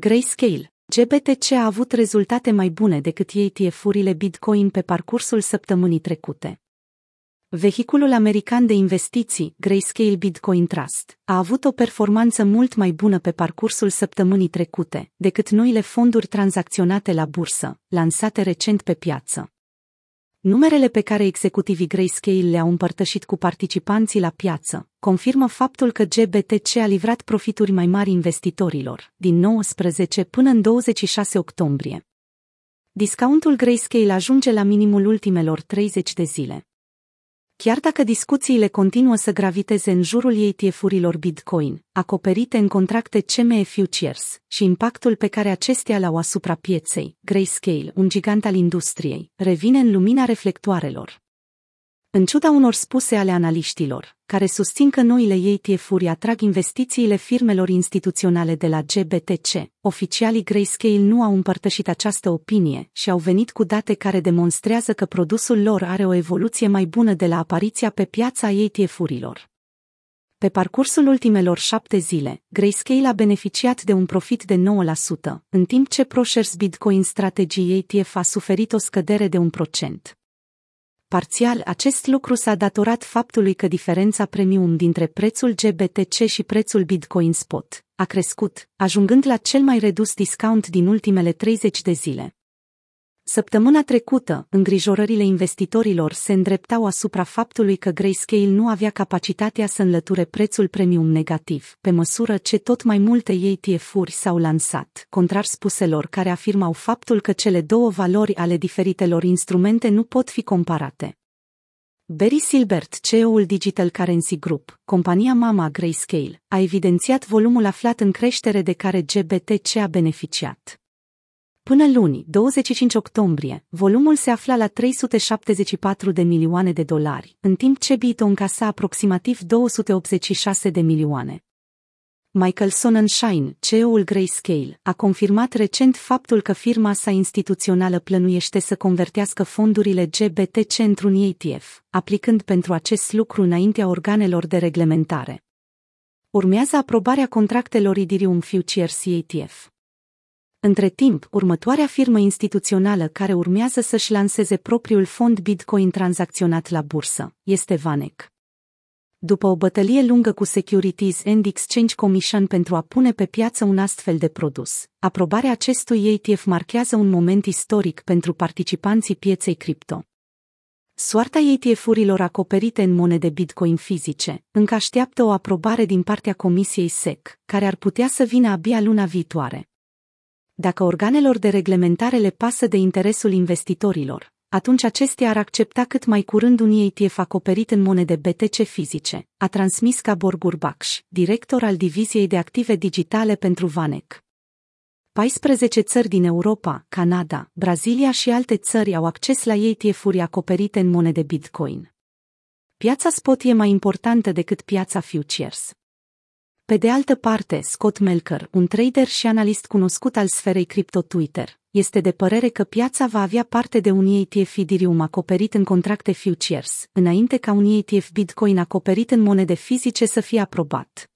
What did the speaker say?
Grayscale, GBTC a avut rezultate mai bune decât ETF-urile Bitcoin pe parcursul săptămânii trecute. Vehiculul american de investiții, Grayscale Bitcoin Trust, a avut o performanță mult mai bună pe parcursul săptămânii trecute decât noile fonduri tranzacționate la bursă, lansate recent pe piață. Numerele pe care executivii Grayscale le-au împărtășit cu participanții la piață confirmă faptul că GBTC a livrat profituri mai mari investitorilor, din 19 până în 26 octombrie. Discountul Grayscale ajunge la minimul ultimelor 30 de zile. Chiar dacă discuțiile continuă să graviteze în jurul ETF-urilor Bitcoin, acoperite în contracte CME Futures, și impactul pe care acestea l-au asupra pieței, Grayscale, un gigant al industriei, revine în lumina reflectoarelor. În ciuda unor spuse ale analiștilor, care susțin că noile ETF-uri atrag investițiile firmelor instituționale de la GBTC, oficialii Grayscale nu au împărtășit această opinie și au venit cu date care demonstrează că produsul lor are o evoluție mai bună de la apariția pe piața ETF-urilor. Pe parcursul ultimelor șapte zile, Grayscale a beneficiat de un profit de 9%, în timp ce ProShares Bitcoin Strategy ETF a suferit o scădere de 1%. Parțial, acest lucru s-a datorat faptului că diferența premium dintre prețul GBTC și prețul Bitcoin Spot a crescut, ajungând la cel mai redus discount din ultimele 30 de zile. Săptămâna trecută, îngrijorările investitorilor se îndreptau asupra faptului că Grayscale nu avea capacitatea să înlăture prețul premium negativ, pe măsură ce tot mai multe ETF-uri s-au lansat, contrar spuselor care afirmau faptul că cele două valori ale diferitelor instrumente nu pot fi comparate. Barry Silbert, CEO-ul Digital Currency Group, compania mama Grayscale, a evidențiat volumul aflat în creștere de care GBTC a beneficiat. Până luni, 25 octombrie, volumul se afla la 374 de milioane de dolari, în timp ce Bit încasa aproximativ 286 de milioane. Michael Sonnenschein, CEO-ul Grayscale, a confirmat recent faptul că firma sa instituțională plănuiește să convertească fondurile GBTC într-un ETF, aplicând pentru acest lucru înaintea organelor de reglementare. Urmează aprobarea contractelor Idirium Futures ETF. Între timp, următoarea firmă instituțională care urmează să-și lanseze propriul fond Bitcoin tranzacționat la bursă este Vanek. După o bătălie lungă cu Securities and Exchange Commission pentru a pune pe piață un astfel de produs, aprobarea acestui ETF marchează un moment istoric pentru participanții pieței cripto. Soarta ETF-urilor acoperite în monede Bitcoin fizice încă așteaptă o aprobare din partea Comisiei SEC, care ar putea să vină abia luna viitoare. Dacă organelor de reglementare le pasă de interesul investitorilor, atunci acestea ar accepta cât mai curând un ETF acoperit în monede BTC fizice, a transmis Gabor Burbakș, director al Diviziei de Active Digitale pentru Vanek. 14 țări din Europa, Canada, Brazilia și alte țări au acces la ETF-uri acoperite în monede Bitcoin. Piața spot e mai importantă decât piața futures. Pe de altă parte, Scott Melker, un trader și analist cunoscut al sferei cripto Twitter, este de părere că piața va avea parte de un ETF Ethereum acoperit în contracte futures, înainte ca un ETF Bitcoin acoperit în monede fizice să fie aprobat.